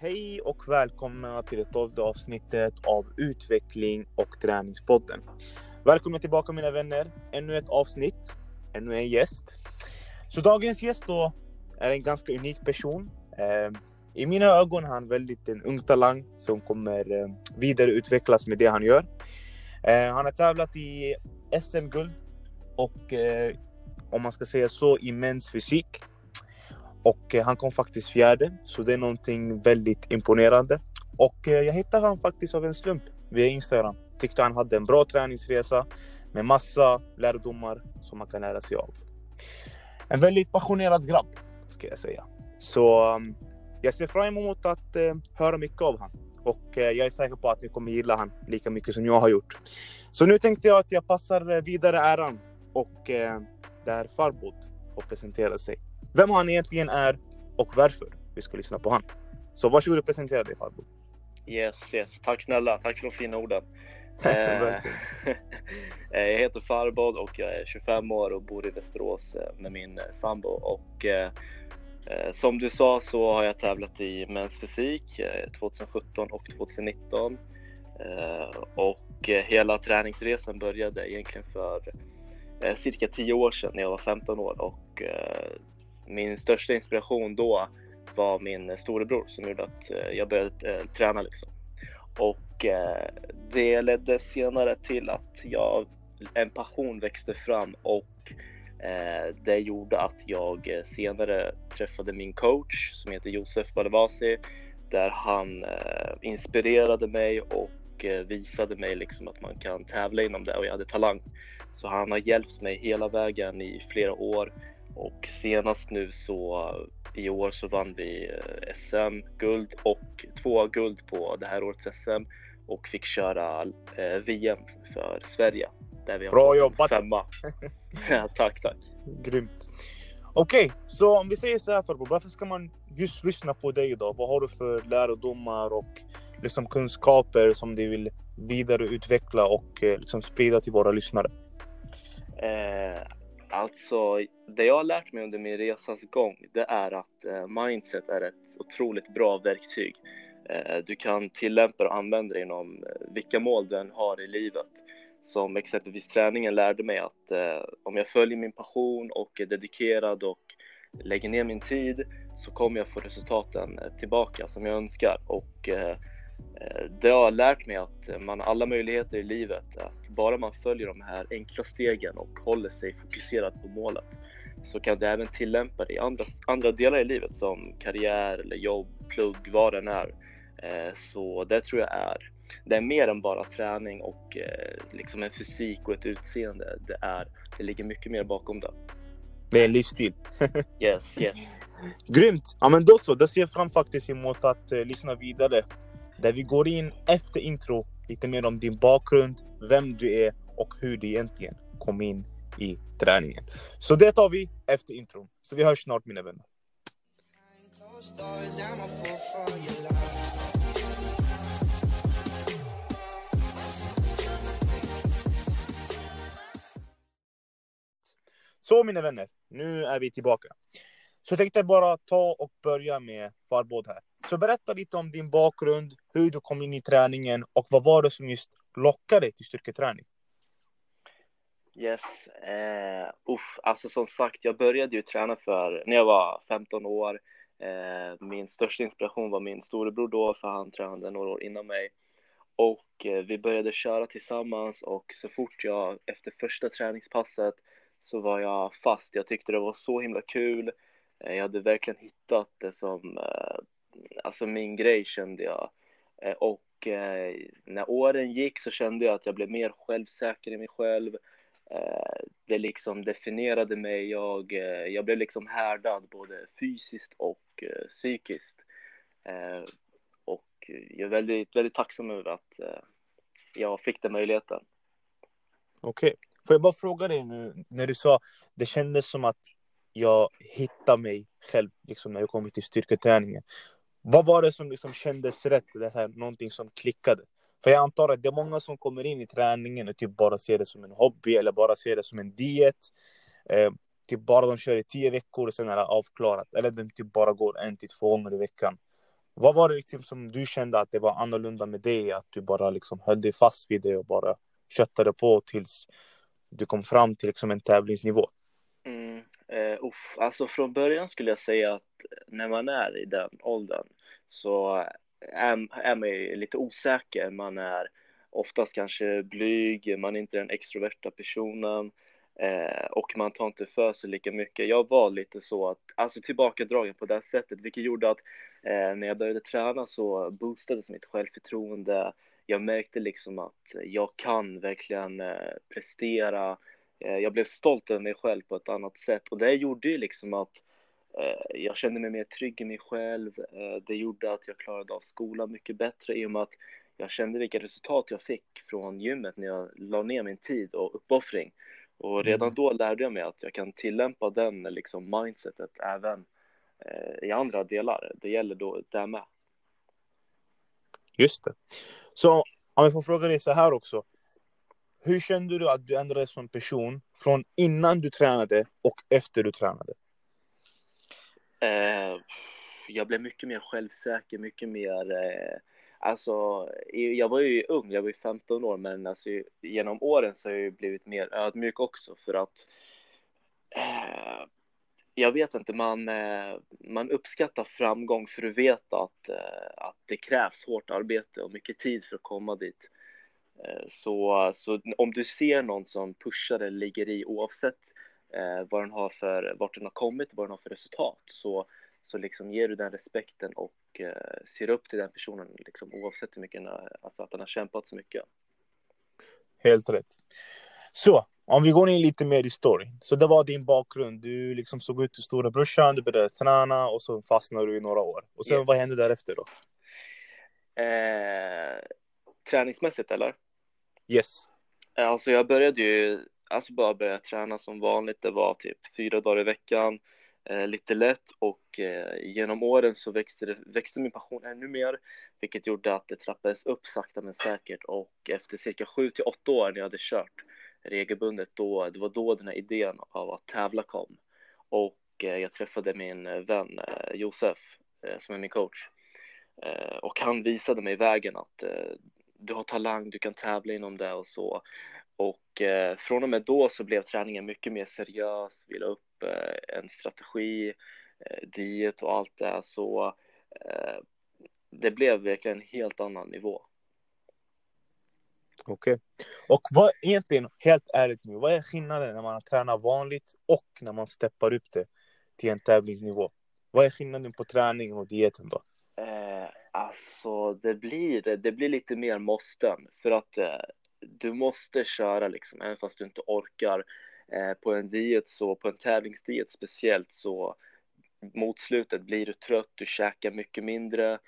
Hej och välkomna till det tolfte avsnittet av Utveckling och träningspodden. Välkomna tillbaka mina vänner. Ännu ett avsnitt, ännu en gäst. Så dagens gäst då är en ganska unik person. Ehm, I mina ögon är han väldigt en ung talang som kommer ehm, vidareutvecklas med det han gör. Ehm, han har tävlat i SM-guld och eh, om man ska säga så i mäns fysik. Och eh, han kom faktiskt fjärde, så det är någonting väldigt imponerande. Och eh, jag hittade honom faktiskt av en slump via Instagram. Tyckte han hade en bra träningsresa med massa lärdomar som man kan lära sig av. En väldigt passionerad grabb, ska jag säga. Så um, jag ser fram emot att eh, höra mycket av honom. Och jag är säker på att ni kommer gilla honom lika mycket som jag har gjort. Så nu tänkte jag att jag passar vidare äran och där Farbod får presentera sig. Vem han egentligen är och varför vi ska lyssna på honom. Så varsågod och presentera dig Farbod. Yes, yes. Tack snälla. Tack för de fina orden. Eh, jag heter Farbod och jag är 25 år och bor i Västerås eh, med min sambo. Och eh, som du sa så har jag tävlat i mäns fysik 2017 och 2019. Och hela träningsresan började egentligen för cirka 10 år sedan när jag var 15 år och min största inspiration då var min storebror som gjorde att eh, jag började eh, träna liksom. Och eh, det ledde senare till att jag, en passion växte fram och det gjorde att jag senare träffade min coach som heter Josef Balvasi där han inspirerade mig och visade mig liksom att man kan tävla inom det och jag hade talang. Så han har hjälpt mig hela vägen i flera år och senast nu så i år så vann vi eh, SM-guld och två guld på det här årets SM och fick köra eh, VM för Sverige. Där vi Bra jobbat! Femma. tack, tack! Grymt! Okej, okay, så om vi säger så här Farbo, varför ska man just lyssna på dig då? Vad har du för lärdomar och liksom kunskaper som du vill vidareutveckla och eh, liksom sprida till våra lyssnare? Eh, Alltså, det jag har lärt mig under min resas gång, det är att eh, mindset är ett otroligt bra verktyg. Eh, du kan tillämpa och använda det inom eh, vilka mål du än har i livet. Som exempelvis träningen lärde mig att eh, om jag följer min passion och är dedikerad och lägger ner min tid så kommer jag få resultaten eh, tillbaka som jag önskar. Och eh, det har lärt mig att man har alla möjligheter i livet, att bara man följer de här enkla stegen och håller sig fokuserad på målet så kan du även tillämpa det i andra, andra delar i livet som karriär eller jobb, plugg, vad det än är. Eh, så det tror jag är, det är mer än bara träning och eh, liksom en fysik och ett utseende. Det, är, det ligger mycket mer bakom det. Det är en livsstil. yes, yes. Grymt! Ja men då så, då ser jag fram faktiskt emot att uh, lyssna vidare där vi går in efter intro lite mer om din bakgrund, vem du är och hur du egentligen kom in i träningen. Så det tar vi efter intron. Så vi hörs snart mina vänner. Så mina vänner, nu är vi tillbaka. Så jag tänkte bara ta och börja med Farbod här. Så berätta lite om din bakgrund, hur du kom in i träningen och vad var det som just lockade dig till styrketräning? Yes, eh, uff, alltså som sagt, jag började ju träna för när jag var 15 år. Eh, min största inspiration var min storebror då, för han tränade några år innan mig. Och eh, vi började köra tillsammans och så fort jag efter första träningspasset så var jag fast. Jag tyckte det var så himla kul. Eh, jag hade verkligen hittat det som eh, alltså min grej kände jag. Eh, och eh, när åren gick så kände jag att jag blev mer självsäker i mig själv. Eh, det liksom definierade mig. Jag, jag blev liksom härdad både fysiskt och psykiskt. Och jag är väldigt, väldigt tacksam över att jag fick den möjligheten. Okej. Okay. Får jag bara fråga dig nu, när du sa det kändes som att jag hittade mig själv liksom, när jag kom till styrketräningen. Vad var det som liksom kändes rätt? Det här, någonting som klickade? För jag antar att det är många som kommer in i träningen och typ bara ser det som en hobby eller bara ser det som en diet. Eh, typ bara de kör i tio veckor och sen är det avklarat. Eller de typ bara går en till två gånger i veckan. Vad var det liksom som du kände att det var annorlunda med det? Att du bara liksom höll dig fast vid det och bara köttade på tills du kom fram till liksom en tävlingsnivå? Mm, eh, uff, alltså från början skulle jag säga att när man är i den åldern så är, är man ju lite osäker. Man är oftast kanske blyg, man är inte den extroverta personen eh, och man tar inte för sig lika mycket. Jag var lite så att, alltså tillbakadragen på det sättet, vilket gjorde att eh, när jag började träna så boostades mitt självförtroende. Jag märkte liksom att jag kan verkligen eh, prestera. Eh, jag blev stolt över mig själv på ett annat sätt och det gjorde ju liksom att jag kände mig mer trygg i mig själv. Eh, det gjorde att jag klarade av skolan mycket bättre i och med att jag kände vilka resultat jag fick från gymmet när jag la ner min tid och uppoffring. Och redan mm. då lärde jag mig att jag kan tillämpa den liksom mindsetet även eh, i andra delar. Det gäller då där med. Just det. Så om jag får fråga dig så här också. Hur kände du att du ändrades som person från innan du tränade och efter du tränade? Eh, jag blev mycket mer självsäker, mycket mer eh, Alltså, jag var ju ung, jag var ju 15 år, men alltså, genom åren så har jag ju blivit mer ödmjuk också för att eh, jag vet inte, man, eh, man uppskattar framgång för att veta att, eh, att det krävs hårt arbete och mycket tid för att komma dit. Eh, så, så om du ser någon som pushar eller ligger i oavsett eh, vad den har för, vart den har kommit, vad den har för resultat, så så liksom ger du den respekten och eh, ser upp till den personen liksom, oavsett hur mycket, alltså att den har kämpat så mycket. Helt rätt. Så, om vi går in lite mer i story. Så det var din bakgrund. Du liksom såg ut till storebrorsan, du började träna och så fastnade du i några år. Och sen yes. vad hände därefter då? Eh, träningsmässigt eller? Yes. Alltså jag började ju, alltså bara började träna som vanligt. Det var typ fyra dagar i veckan eh, lite lätt. Och eh, genom åren så växte, det, växte min passion ännu mer vilket gjorde att det trappades upp sakta men säkert. Och efter cirka sju till åtta år när jag hade kört regelbundet då, det var då den här idén av att tävla kom. Och eh, jag träffade min eh, vän eh, Josef eh, som är min coach. Eh, och han visade mig vägen att eh, du har talang, du kan tävla inom det och så och eh, från och med då så blev träningen mycket mer seriös. Vi la upp eh, en strategi, eh, diet och allt det. Så eh, det blev verkligen en helt annan nivå. Okej. Okay. Och vad egentligen, helt ärligt nu, vad är skillnaden när man tränar vanligt och när man steppar upp det till en tävlingsnivå? Vad är skillnaden på träningen och dieten då? Eh, alltså, det blir, det blir lite mer måsten för att eh, du måste köra liksom, även fast du inte orkar. Eh, på en diet så, på en tävlingsdiet speciellt så mot slutet blir du trött, du käkar mycket mindre,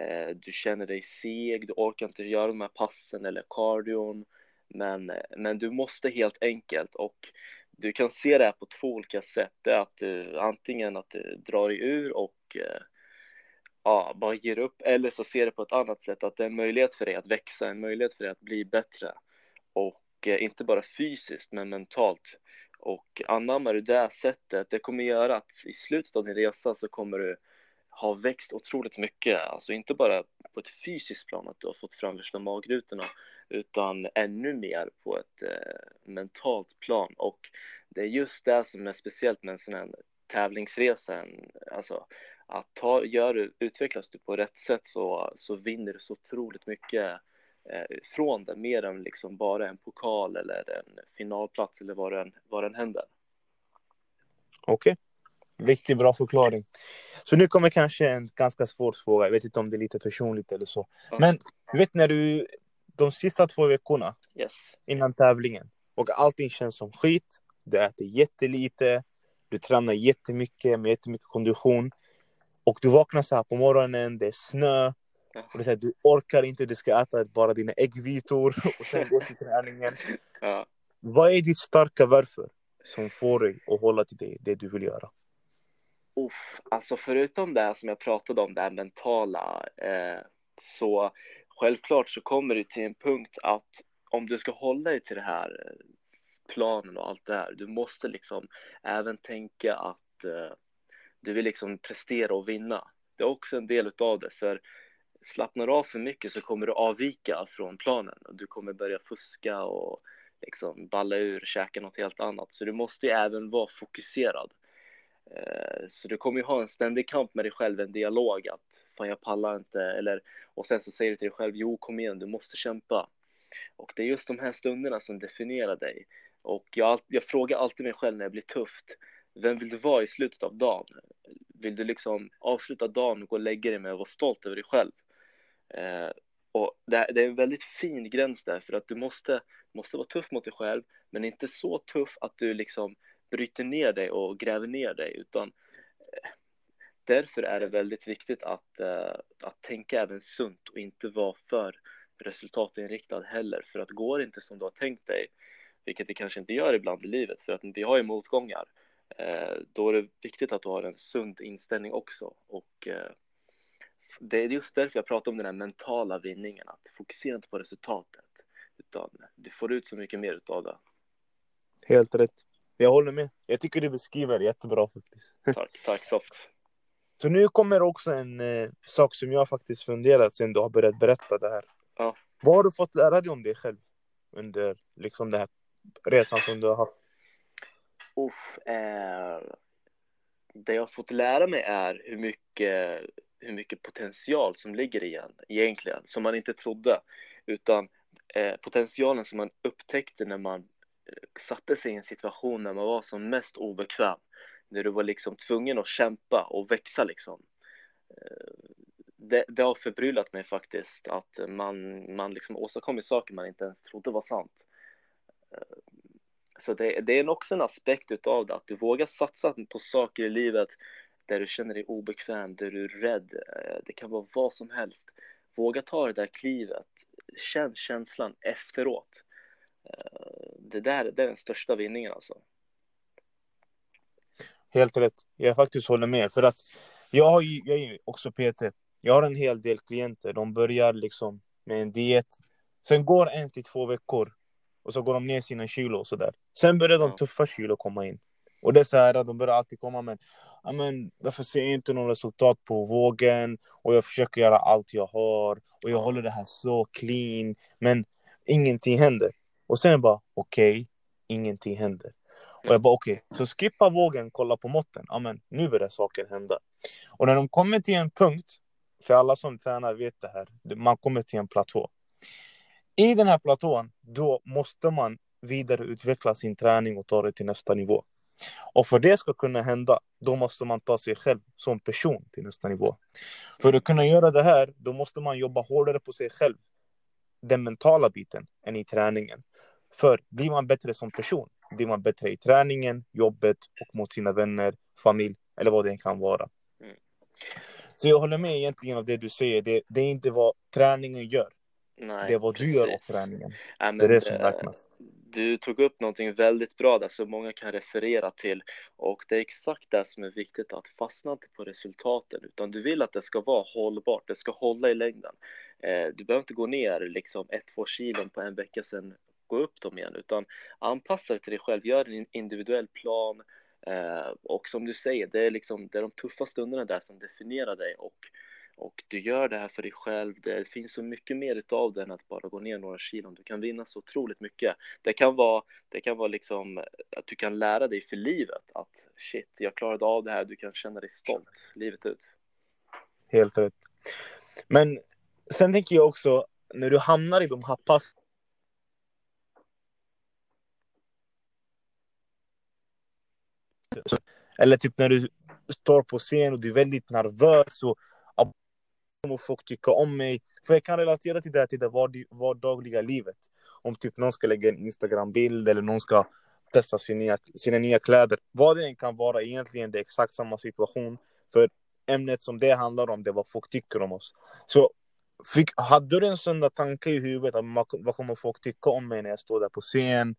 eh, du känner dig seg, du orkar inte göra de här passen eller kardion. Men, men du måste helt enkelt och du kan se det här på två olika sätt. Det är att du antingen att du drar dig ur och eh, ja, bara ger upp eller så ser det på ett annat sätt att det är en möjlighet för dig att växa, en möjlighet för dig att bli bättre. Och eh, inte bara fysiskt men mentalt. Och anammar du det sättet, det kommer göra att i slutet av din resa så kommer du ha växt otroligt mycket, alltså inte bara på ett fysiskt plan att du har fått fram värsta magrutorna utan ännu mer på ett eh, mentalt plan. Och det är just det som är speciellt med en sån här tävlingsresa, alltså att ta, gör du, utvecklas du på rätt sätt så, så vinner du så otroligt mycket eh, från det, mer än liksom bara en pokal eller en finalplats eller vad den, vad den händer. Okej, okay. riktigt bra förklaring. Så nu kommer kanske en ganska svår fråga, jag vet inte om det är lite personligt eller så. Mm. Men du vet när du, de sista två veckorna yes. innan tävlingen och allting känns som skit, du äter jättelite, du tränar jättemycket med jättemycket kondition och du vaknar så här på morgonen, det är snö. Och det är så här, du orkar inte, du ska äta bara dina äggvitor och sen gå till träningen. Ja. Vad är ditt starka varför som får dig att hålla till det, det du vill göra? Uff, alltså förutom det som jag pratade om, det här mentala, eh, så självklart så kommer du till en punkt att om du ska hålla dig till det här eh, planen och allt det här, du måste liksom även tänka att eh, du vill liksom prestera och vinna. det är också en del utav det. För slappnar du av för mycket så kommer du avvika från planen och du kommer börja fuska och liksom balla ur, käka något helt annat. Så du måste ju även vara fokuserad. Eh, så du kommer ju ha en ständig kamp med dig själv, en dialog att fan jag pallar inte eller och sen så säger du till dig själv jo kom igen du måste kämpa. Och det är just de här stunderna som definierar dig. Och jag, jag frågar alltid mig själv när det blir tufft, vem vill du vara i slutet av dagen? Vill du liksom avsluta dagen och gå och lägga dig med och vara stolt över dig själv? Eh, och det, det, är en väldigt fin gräns där för att du måste, måste vara tuff mot dig själv men inte så tuff att du liksom bryter ner dig och gräver ner dig utan eh, därför är det väldigt viktigt att, eh, att tänka även sunt och inte vara för resultatinriktad heller för att går det inte som du har tänkt dig vilket det kanske inte gör ibland i livet för att vi har ju motgångar då är det viktigt att du har en sund inställning också och uh, det är just därför jag pratar om den här mentala vinningen att fokusera inte på resultatet utan du får ut så mycket mer utav det. Helt rätt. Jag håller med. Jag tycker du beskriver det jättebra faktiskt. Tack, tack Soft. Så nu kommer också en eh, sak som jag faktiskt funderat sen du har börjat berätta det här. Ja. Vad har du fått lära dig om dig själv under liksom den här resan som du har haft? Uff, eh, det jag har fått lära mig är hur mycket, hur mycket potential som ligger i en egentligen, som man inte trodde. Utan eh, potentialen som man upptäckte när man eh, satte sig i en situation när man var som mest obekväm. När du var liksom tvungen att kämpa och växa liksom. Eh, det, det har förbryllat mig faktiskt att man, man liksom åstadkommit saker man inte ens trodde var sant. Eh, så det, det är också en aspekt utav det, att du vågar satsa på saker i livet där du känner dig obekväm, där du är rädd. Eh, det kan vara vad som helst. Våga ta det där klivet. Känn känslan efteråt eh, det där det är den största vinningen alltså. Helt rätt. Jag faktiskt håller med. För att jag, har ju, jag är också PT. Jag har en hel del klienter. De börjar liksom med en diet. Sen går en till två veckor. Och så går de ner sina kilo och sådär. Sen börjar de tuffa kilo komma in. Och det är så här, de börjar alltid komma med men varför ser jag inte något resultat på vågen? Och jag försöker göra allt jag har. Och jag håller det här så clean. Men ingenting händer. Och sen bara okej, okay, ingenting händer. Och jag bara okej, okay. så skippa vågen, kolla på måtten. Ja men nu börjar saker hända. Och när de kommer till en punkt, för alla som tränar vet det här, man kommer till en platå. I den här platån, då måste man vidareutveckla sin träning och ta det till nästa nivå. Och för det ska kunna hända, då måste man ta sig själv som person till nästa nivå. För att kunna göra det här, då måste man jobba hårdare på sig själv, den mentala biten, än i träningen. För blir man bättre som person, blir man bättre i träningen, jobbet och mot sina vänner, familj eller vad det kan vara. Mm. Så jag håller med egentligen av det du säger. Det, det är inte vad träningen gör. Nej, det vad du gör av träningen. Ja, det är det som räknas. Du tog upp någonting väldigt bra där som många kan referera till och det är exakt det som är viktigt att fastna inte på resultaten utan du vill att det ska vara hållbart, det ska hålla i längden. Eh, du behöver inte gå ner liksom ett, två kilon på en vecka sen gå upp dem igen utan anpassa dig till dig själv, gör en individuell plan eh, och som du säger, det är liksom det är de tuffa stunderna där som definierar dig och och du gör det här för dig själv. Det finns så mycket mer utav det än att bara gå ner några kilon. Du kan vinna så otroligt mycket. Det kan vara, det kan vara liksom att du kan lära dig för livet att shit, jag klarade av det här. Du kan känna dig stolt livet ut. Helt rätt. Men sen tänker jag också när du hamnar i de här pass Eller typ när du står på scen och du är väldigt nervös och kommer folk tycka om mig. För jag kan relatera till det här till det vardagliga livet. Om typ någon ska lägga en Instagram-bild eller någon ska testa sina nya, sina nya kläder. Vad det än kan vara egentligen, det är exakt samma situation. För ämnet som det handlar om, det är vad folk tycker om oss. Så fick, hade du en sån tanke i huvudet, att vad kommer folk tycka om mig när jag står där på scen?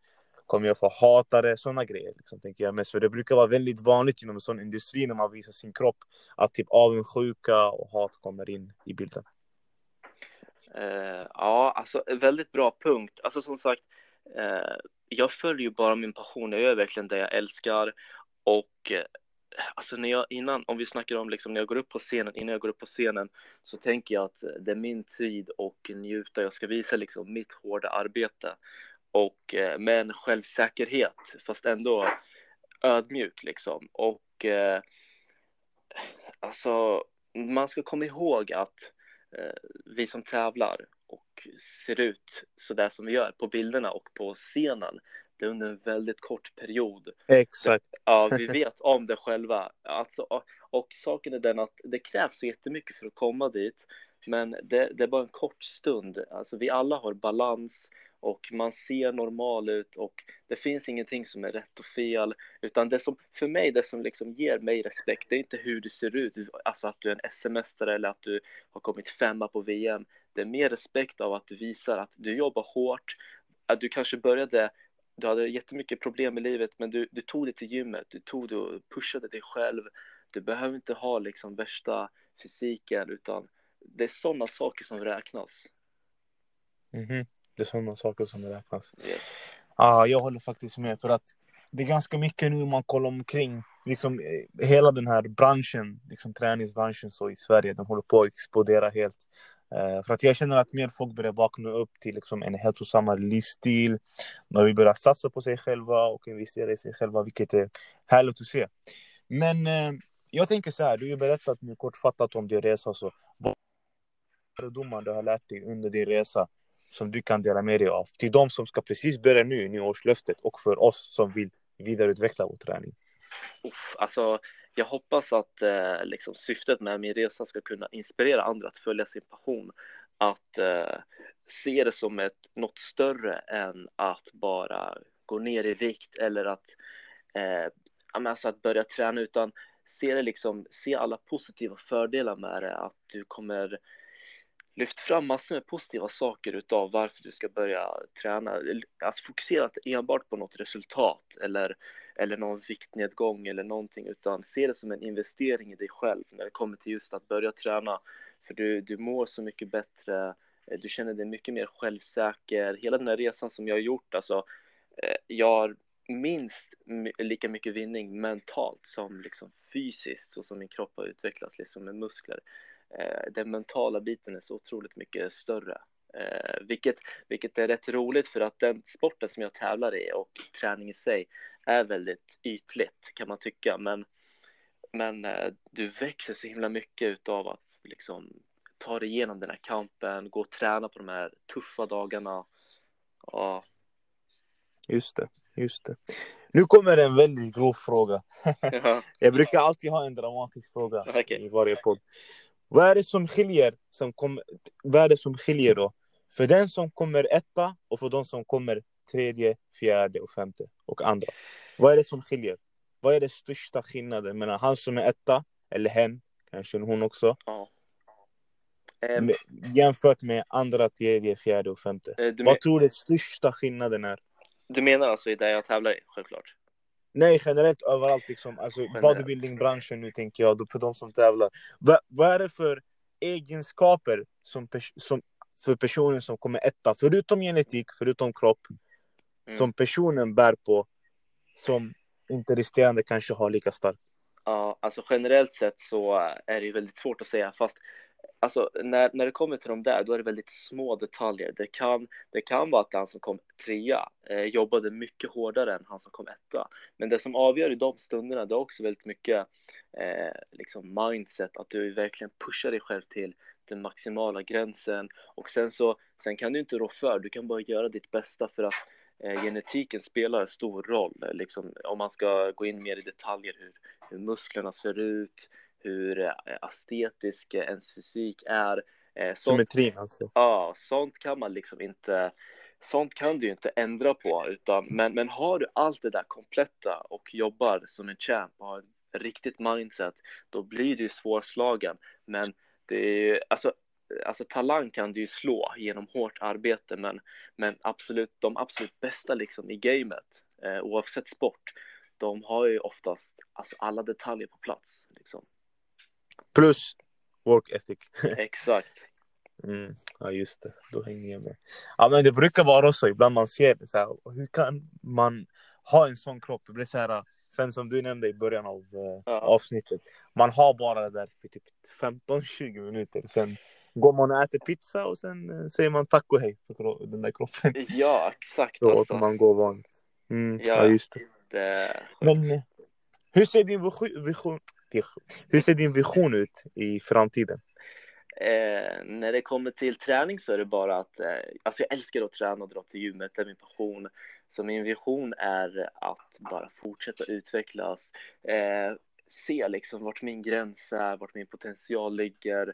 Kommer jag få hatare? Sådana grejer liksom, tänker jag mest. För det brukar vara väldigt vanligt inom en sån industri när man visar sin kropp att typ avundsjuka och hat kommer in i bilden. Uh, ja, alltså väldigt bra punkt. Alltså som sagt, uh, jag följer ju bara min passion. Jag gör verkligen det jag älskar och uh, alltså när jag innan, om vi snackar om liksom när jag går upp på scenen, innan jag går upp på scenen så tänker jag att det är min tid och njuta. Jag ska visa liksom mitt hårda arbete och eh, med en självsäkerhet fast ändå ödmjuk liksom och eh, alltså man ska komma ihåg att eh, vi som tävlar och ser ut så där som vi gör på bilderna och på scenen det är under en väldigt kort period. Exakt. Ja, vi vet om det själva. Alltså, och saken är den att det krävs så jättemycket för att komma dit, men det, det är bara en kort stund. Alltså, vi alla har balans och man ser normal ut och det finns ingenting som är rätt och fel utan det som för mig det som liksom ger mig respekt det är inte hur du ser ut alltså att du är en sms-are eller att du har kommit femma på VM det är mer respekt av att du visar att du jobbar hårt att du kanske började du hade jättemycket problem i livet men du, du tog det till gymmet, du tog det och pushade dig själv. Du behöver inte ha liksom värsta fysiken utan det är sådana saker som räknas. Mm -hmm. Det är sådana saker som räknas. Yes. Ah, jag håller faktiskt med för att det är ganska mycket nu man kollar omkring. Liksom, eh, hela den här branschen, liksom träningsbranschen så i Sverige, den håller på att explodera helt. Uh, för att jag känner att mer folk börjar vakna upp till liksom en hälsosammare livsstil. När vi börjar satsa på sig själva och investera i sig själva, vilket är härligt att se. Men uh, jag tänker så här, du har berättat nu kortfattat om din resa. Så, vad är du har lärt dig under din resa som du kan dela med dig av till de som ska precis börja nu i nyårslöftet och för oss som vill vidareutveckla vår träning? Uff, alltså, jag hoppas att eh, liksom, syftet med min resa ska kunna inspirera andra att följa sin passion, att eh, se det som ett, något större än att bara gå ner i vikt eller att, eh, alltså att börja träna utan se det liksom, se alla positiva fördelar med det, att du kommer lyft fram massor med positiva saker utav varför du ska börja träna. Alltså fokusera inte enbart på något resultat eller, eller någon viktnedgång eller någonting utan se det som en investering i dig själv när det kommer till just att börja träna. För du, du mår så mycket bättre, du känner dig mycket mer självsäker. Hela den här resan som jag har gjort, alltså eh, jag har minst lika mycket vinning mentalt som liksom fysiskt så som min kropp har utvecklats liksom med muskler eh, den mentala biten är så otroligt mycket större. Eh, vilket, vilket är rätt roligt för att den sporten som jag tävlar i och träning i sig är väldigt ytligt kan man tycka men, men eh, du växer så himla mycket utav att liksom ta dig igenom den här kampen, gå och träna på de här tuffa dagarna. Ja. Just det, just det. Nu kommer en väldigt grov fråga. jag brukar alltid ha en dramatisk fråga okay. i varje podd. Vad är det som skiljer, som kom, vad är det som skiljer då? För den som kommer etta och för de som kommer tredje, fjärde och femte och andra. Vad är det som skiljer? Vad är den största skillnaden mellan han som är etta, eller hen, kanske hon också, ja. med, jämfört med andra, tredje, fjärde och femte? Uh, Vad tror du största skillnaden är? Du menar alltså i det jag tävlar i, självklart? Nej, generellt överallt liksom. Alltså bodybuilding-branschen nu tänker jag, för de som tävlar. Va, vad är det för egenskaper som, som, för personen som kommer etta, förutom genetik, förutom kropp, mm. som personen bär på, som inte resterande kanske har lika starkt? Ja, alltså generellt sett så är det väldigt svårt att säga, fast alltså när, när det kommer till de där, då är det väldigt små detaljer. Det kan, det kan vara att han som kom trea eh, jobbade mycket hårdare än han som kom etta. Men det som avgör i de stunderna, det är också väldigt mycket eh, liksom mindset, att du verkligen pushar dig själv till den maximala gränsen och sen så, sen kan du inte rå för, du kan bara göra ditt bästa för att eh, genetiken spelar en stor roll, liksom, om man ska gå in mer i detaljer hur, hur musklerna ser ut, hur eh, estetisk ens fysik är. Eh, sånt, Symmetrin alltså? Ja, sånt kan man liksom inte Sånt kan du ju inte ändra på, utan, men, men har du allt det där kompletta och jobbar som en champ och har ett riktigt mindset, då blir du svårslagen. Men det är alltså, alltså talang kan du ju slå genom hårt arbete, men, men absolut, de absolut bästa liksom i gamet, eh, oavsett sport, de har ju oftast alltså alla detaljer på plats. Liksom. Plus work ethic. Exakt. Mm, ja just det, då hänger jag med. Ja men det brukar vara så, ibland man ser det så här, hur kan man ha en sån kropp? Det blir så här, Sen som du nämnde i början av uh, Ja. avsnittet, man har bara det där för typ 15-20 minuter. Sen går man och äter pizza och sen uh, säger man tack och hej för den där kroppen. Ja, exakt Så alltså. man går vanligt. Mm, ja. Ja. just det. Det, Men eh, hur ser din vision, vision, hur ser din vision ut i framtiden? Eh, när det kommer till träning så är det bara att, eh, alltså jag älskar att träna och dra till gymmet, det är min passion. Så min vision är att bara fortsätta utvecklas, eh, se liksom vart min gräns är, vart min potential ligger.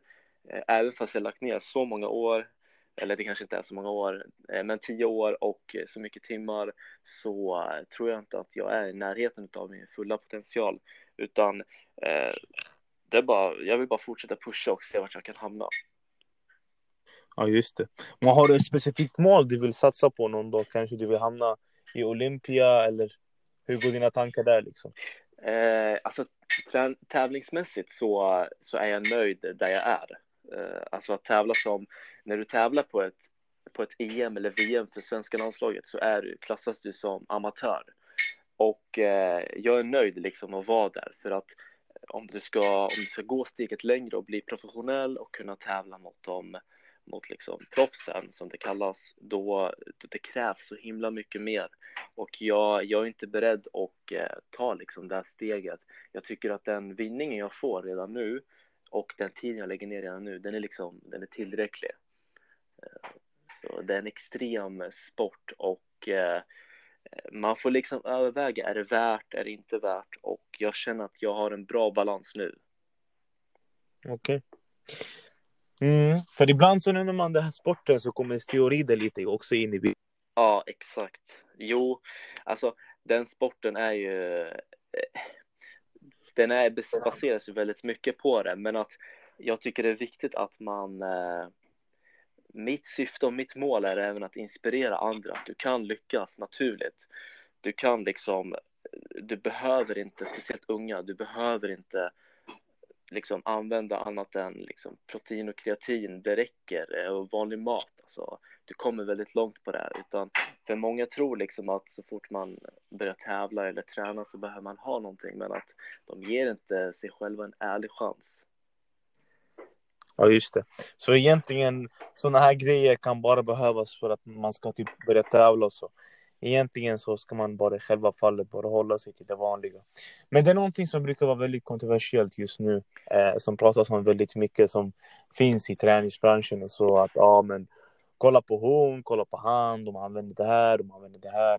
Eh, även fast jag lagt ner så många år, eller det kanske inte är så många år, eh, men tio år och så mycket timmar så tror jag inte att jag är i närheten av min fulla potential. Utan eh, det är bara, jag vill bara fortsätta pusha och se vart jag kan hamna. Ja, just det. Men har du ett specifikt mål du vill satsa på någon dag? Kanske du vill hamna i Olympia eller hur går dina tankar där liksom? Eh, alltså tävlingsmässigt så, så är jag nöjd där jag är. Eh, alltså att tävla som, när du tävlar på ett, på ett EM eller VM för svenska landslaget så är du, klassas du som amatör. Och eh, jag är nöjd liksom att vara där för att eh, om du ska, om du ska gå steget längre och bli professionell och kunna tävla mot dem mot liksom proffsen som det kallas, då det krävs så himla mycket mer. Och jag, jag är inte beredd att eh, ta liksom det här steget. Jag tycker att den vinningen jag får redan nu och den tiden jag lägger ner redan nu, den är liksom, den är tillräcklig. Eh, så det är en extrem sport och eh, man får liksom överväga, är det värt, är det inte värt? Och jag känner att jag har en bra balans nu. Okej. Mm, för ibland så när man den här sporten så kommer steroider lite också in i bilden. Ja, exakt. Jo, alltså den sporten är ju eh, den är baseras ju väldigt mycket på det, men att jag tycker det är viktigt att man eh, mitt syfte och mitt mål är även att inspirera andra, att du kan lyckas naturligt. Du kan liksom, du behöver inte, speciellt unga, du behöver inte liksom använda annat än liksom protein och kreatin, det räcker, och vanlig mat. Alltså, du kommer väldigt långt på det här. Utan för många tror liksom att så fort man börjar tävla eller träna så behöver man ha någonting, men att de ger inte sig själva en ärlig chans. Ja, just det. Så egentligen sådana här grejer kan bara behövas för att man ska typ börja tävla och så. Egentligen så ska man bara i själva fallet bara hålla sig till det vanliga. Men det är någonting som brukar vara väldigt kontroversiellt just nu, eh, som pratas om väldigt mycket som finns i träningsbranschen och så att ja, men kolla på hon, kolla på han, de använder det här, de använder det här.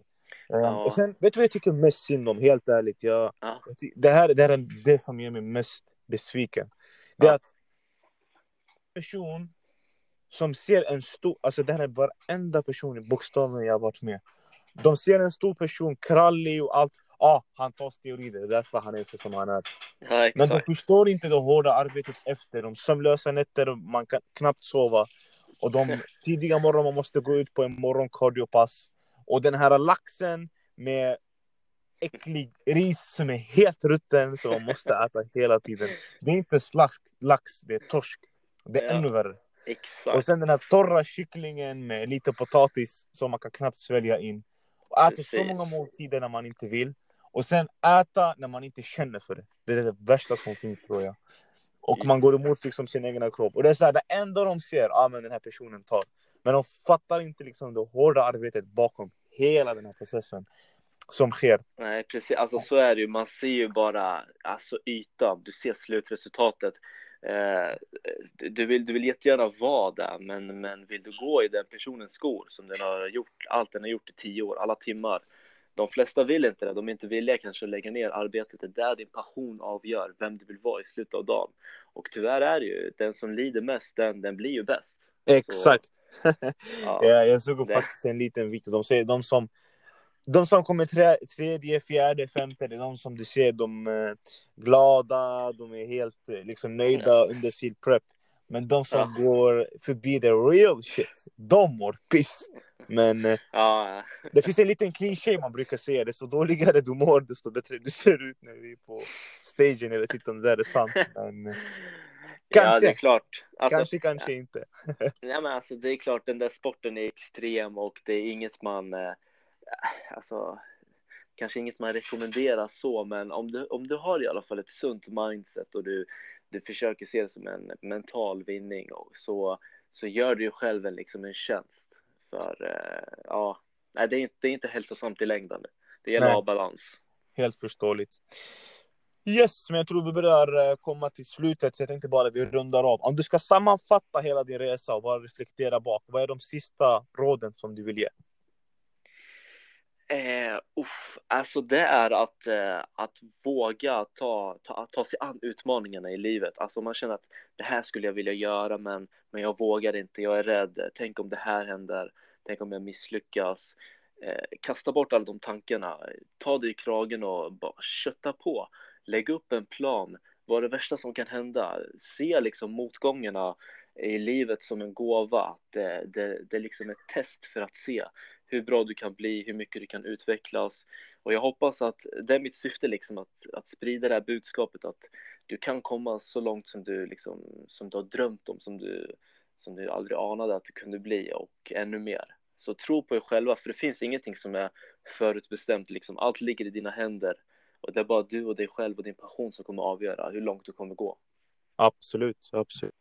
Eh, Ja. Och sen, vet du vad jag tycker mest synd om, helt ärligt? Jag, Ja. det här det här är det som gör mig mest besviken. Det är Ja. att person som ser en stor, alltså det här är varenda person i bokstaven jag har varit med. De ser en stor person, krallig och allt. Ja, ah, han tar steroider, det är därför han är så som han är. Ja, Men de förstår inte det hårda arbetet efter, de sömnlösa nätter, man kan knappt sova. Och de tidiga morgon man måste gå ut på en morgonkardiopass. Och den här laxen med äcklig ris som är helt rutten som man måste äta hela tiden. Det är inte slask, lax, det är torsk. Det är Ja. ännu värre. Exakt. Och sen den här torra kycklingen med lite potatis som man kan knappt svälja in. Och äta så Precis. många måltider när man inte vill. Och sen äta när man inte känner för det. Det är det värsta som finns tror jag. Och man går emot liksom sin egna kropp. Och det är så här, det enda de ser, ah, men den här personen tar. Men de fattar inte liksom det hårda arbetet bakom hela den här processen som sker. Nej, precis. Alltså så är det ju. Man ser ju bara alltså, ytan. Du ser slutresultatet. Eh, du, vill, du vill jättegärna vara där, men, men vill du gå i den personens skor som den har gjort, allt den har gjort i tio år, alla timmar. De flesta vill inte det. De är inte villiga kanske att lägga ner arbetet. Det är där din passion avgör vem du vill vara i slutet av dagen. Och tyvärr är det ju, den som lider mest, den, den blir ju bäst. Exakt. Ja. ja, jag såg Det- faktiskt en liten video. De säger de som de som kommer tre, tredje, fjärde, femte, det är de som du ser, de är glada, de är helt eh, liksom nöjda under sin prep. Men de som Ja. går förbi the real shit, de mår piss. Men eh, Ja, det finns en liten kliché man brukar säga, desto dåligare du mår, desto bättre du ser ut när vi är på stagen. Jag vet inte om det där är sant, men eh, ja Kanske. det är klart. Alltså, kanske, kanske inte. Nej men alltså det är klart den där sporten är extrem och det är inget man, eh, alltså kanske inget man rekommenderar så, men om du, om du har i alla fall ett sunt mindset och du, du försöker se det som en mental vinning och så, så gör du ju själv en, liksom en tjänst. För eh, ja, nej, det, är inte, det är inte hälsosamt i längden. Det gäller att ha balans. Helt förståeligt. Yes, men jag tror vi börjar eh, komma till slutet, så jag tänkte bara att vi rundar av. Om du ska sammanfatta hela din resa och bara reflektera bak, vad är de sista råden som du vill ge? Eh, uff, alltså det är att, eh, att våga ta, ta, ta sig an utmaningarna i livet. Alltså man känner att det här skulle jag vilja göra men, men jag vågar inte, jag är rädd. Tänk om det här händer, tänk om jag misslyckas. Eh, kasta bort alla de tankarna, ta dig i kragen och bara kötta på. Lägg upp en plan, vad är det värsta som kan hända? Se liksom motgångarna i livet som en gåva. Det, det, det är liksom ett test för att se hur bra du kan bli, hur mycket du kan utvecklas. Och jag hoppas att det är mitt syfte liksom att, att sprida det här budskapet att du kan komma så långt som du liksom, som du har drömt om, som du, som du aldrig anade att du kunde bli och ännu mer. Så tro på er själva, för det finns ingenting som är förutbestämt liksom. Allt ligger i dina händer och det är bara du och dig själv och din passion som kommer avgöra hur långt du kommer gå. Absolut, absolut.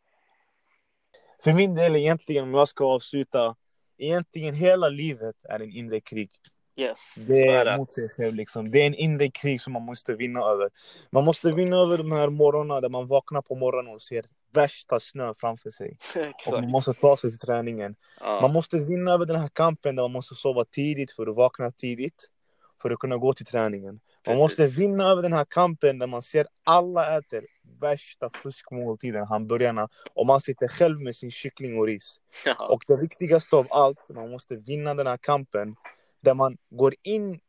För min del egentligen, om jag ska avsluta egentligen hela livet är en inre krig. Yes, det är mot sig själv liksom. Det är en inre krig som man måste vinna över. Man måste vinna över de här morgnarna där man vaknar på morgonen och ser värsta snö framför sig. och man måste ta sig till träningen. Ja. Man måste vinna över den här kampen där man måste sova tidigt för att vakna tidigt. För att kunna gå till träningen. Man måste vinna över den här kampen där man ser alla äter värsta fuskmåltiden, hamburgarna. Och man sitter själv med sin kyckling och ris. Ja. Och det viktigaste av allt, man måste vinna den här kampen. Där man går in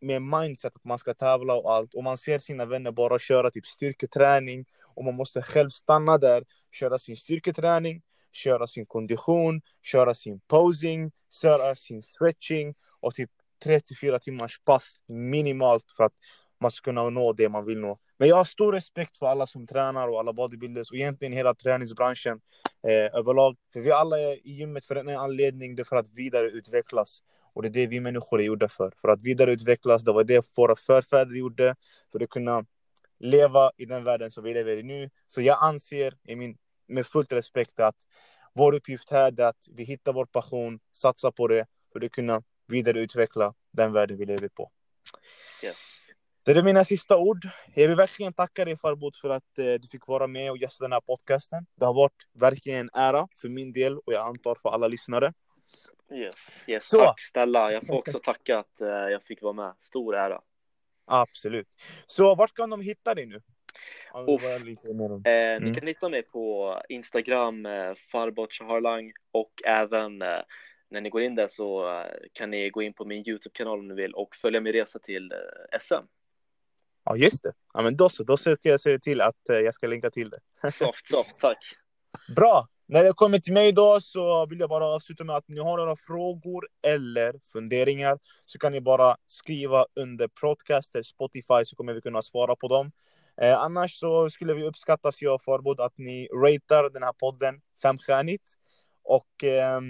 med mindset att man ska tävla och allt. Och man ser sina vänner bara köra typ styrketräning. Och man måste själv stanna där, köra sin styrketräning, köra sin kondition, köra sin posing, köra sin stretching och typ 3-4 timmars pass minimalt för att man ska kunna nå det man vill nå. Men jag har stor respekt för alla som tränar och alla bodybuilders och egentligen hela träningsbranschen eh, överlag. För vi alla är i gymmet för en anledning, det är för att vidareutvecklas. Och det är det vi människor är gjorda för. För att vidareutvecklas, det var det våra förfäder gjorde. För att kunna leva i den världen som vi lever i nu. Så jag anser, i min, med fullt respekt, att vår uppgift här är att vi hittar vår passion, satsar på det för att kunna vidareutveckla den världen vi lever på. Yes. Det är mina sista ord. Jag vill verkligen tacka dig Farbod för att eh, du fick vara med och gästa den här podcasten. Det har varit verkligen en ära för min del och jag antar för alla lyssnare. Yes, yes. Tack snälla. Jag får också tacka att eh, jag fick vara med. Stor ära. Absolut. Så vart kan de hitta dig nu? eh, ni mm. kan hitta mig på Instagram, eh, Farbot Shaharlang och även eh, när ni går in där så eh, kan ni gå in på min Youtube-kanal om ni vill och följa min resa till eh, SM. Ja, just det. Ja, men då så. Då ska jag se till att eh, jag ska länka till det. Soft, soft. Tack. Bra. När det kommer till mig då så vill jag bara avsluta med att ni har några frågor eller funderingar så kan ni bara skriva under Podcaster Spotify så kommer vi kunna svara på dem. Eh, annars så skulle vi uppskatta, jag Farbod, att ni ratear den här podden femstjärnigt. Och eh,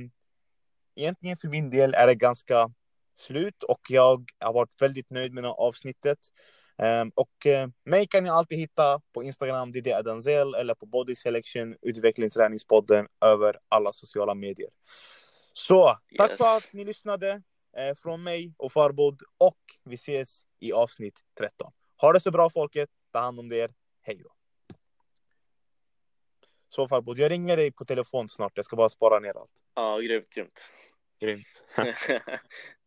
egentligen för min del är det ganska slut och jag har varit väldigt nöjd med det här avsnittet. Um, och uh, mig kan ni alltid hitta på Instagram, Didi Adanzel, eller på Body Selection, utvecklingsträningspodden, över alla sociala medier. Så tack yes. för att ni lyssnade uh, från mig och Farbod och vi ses i avsnitt 13. Ha det så bra folket, ta hand om er, hej då. Så Farbod, jag ringer dig på telefon snart, jag ska bara spara ner allt. Ja, grymt, grymt. Grymt.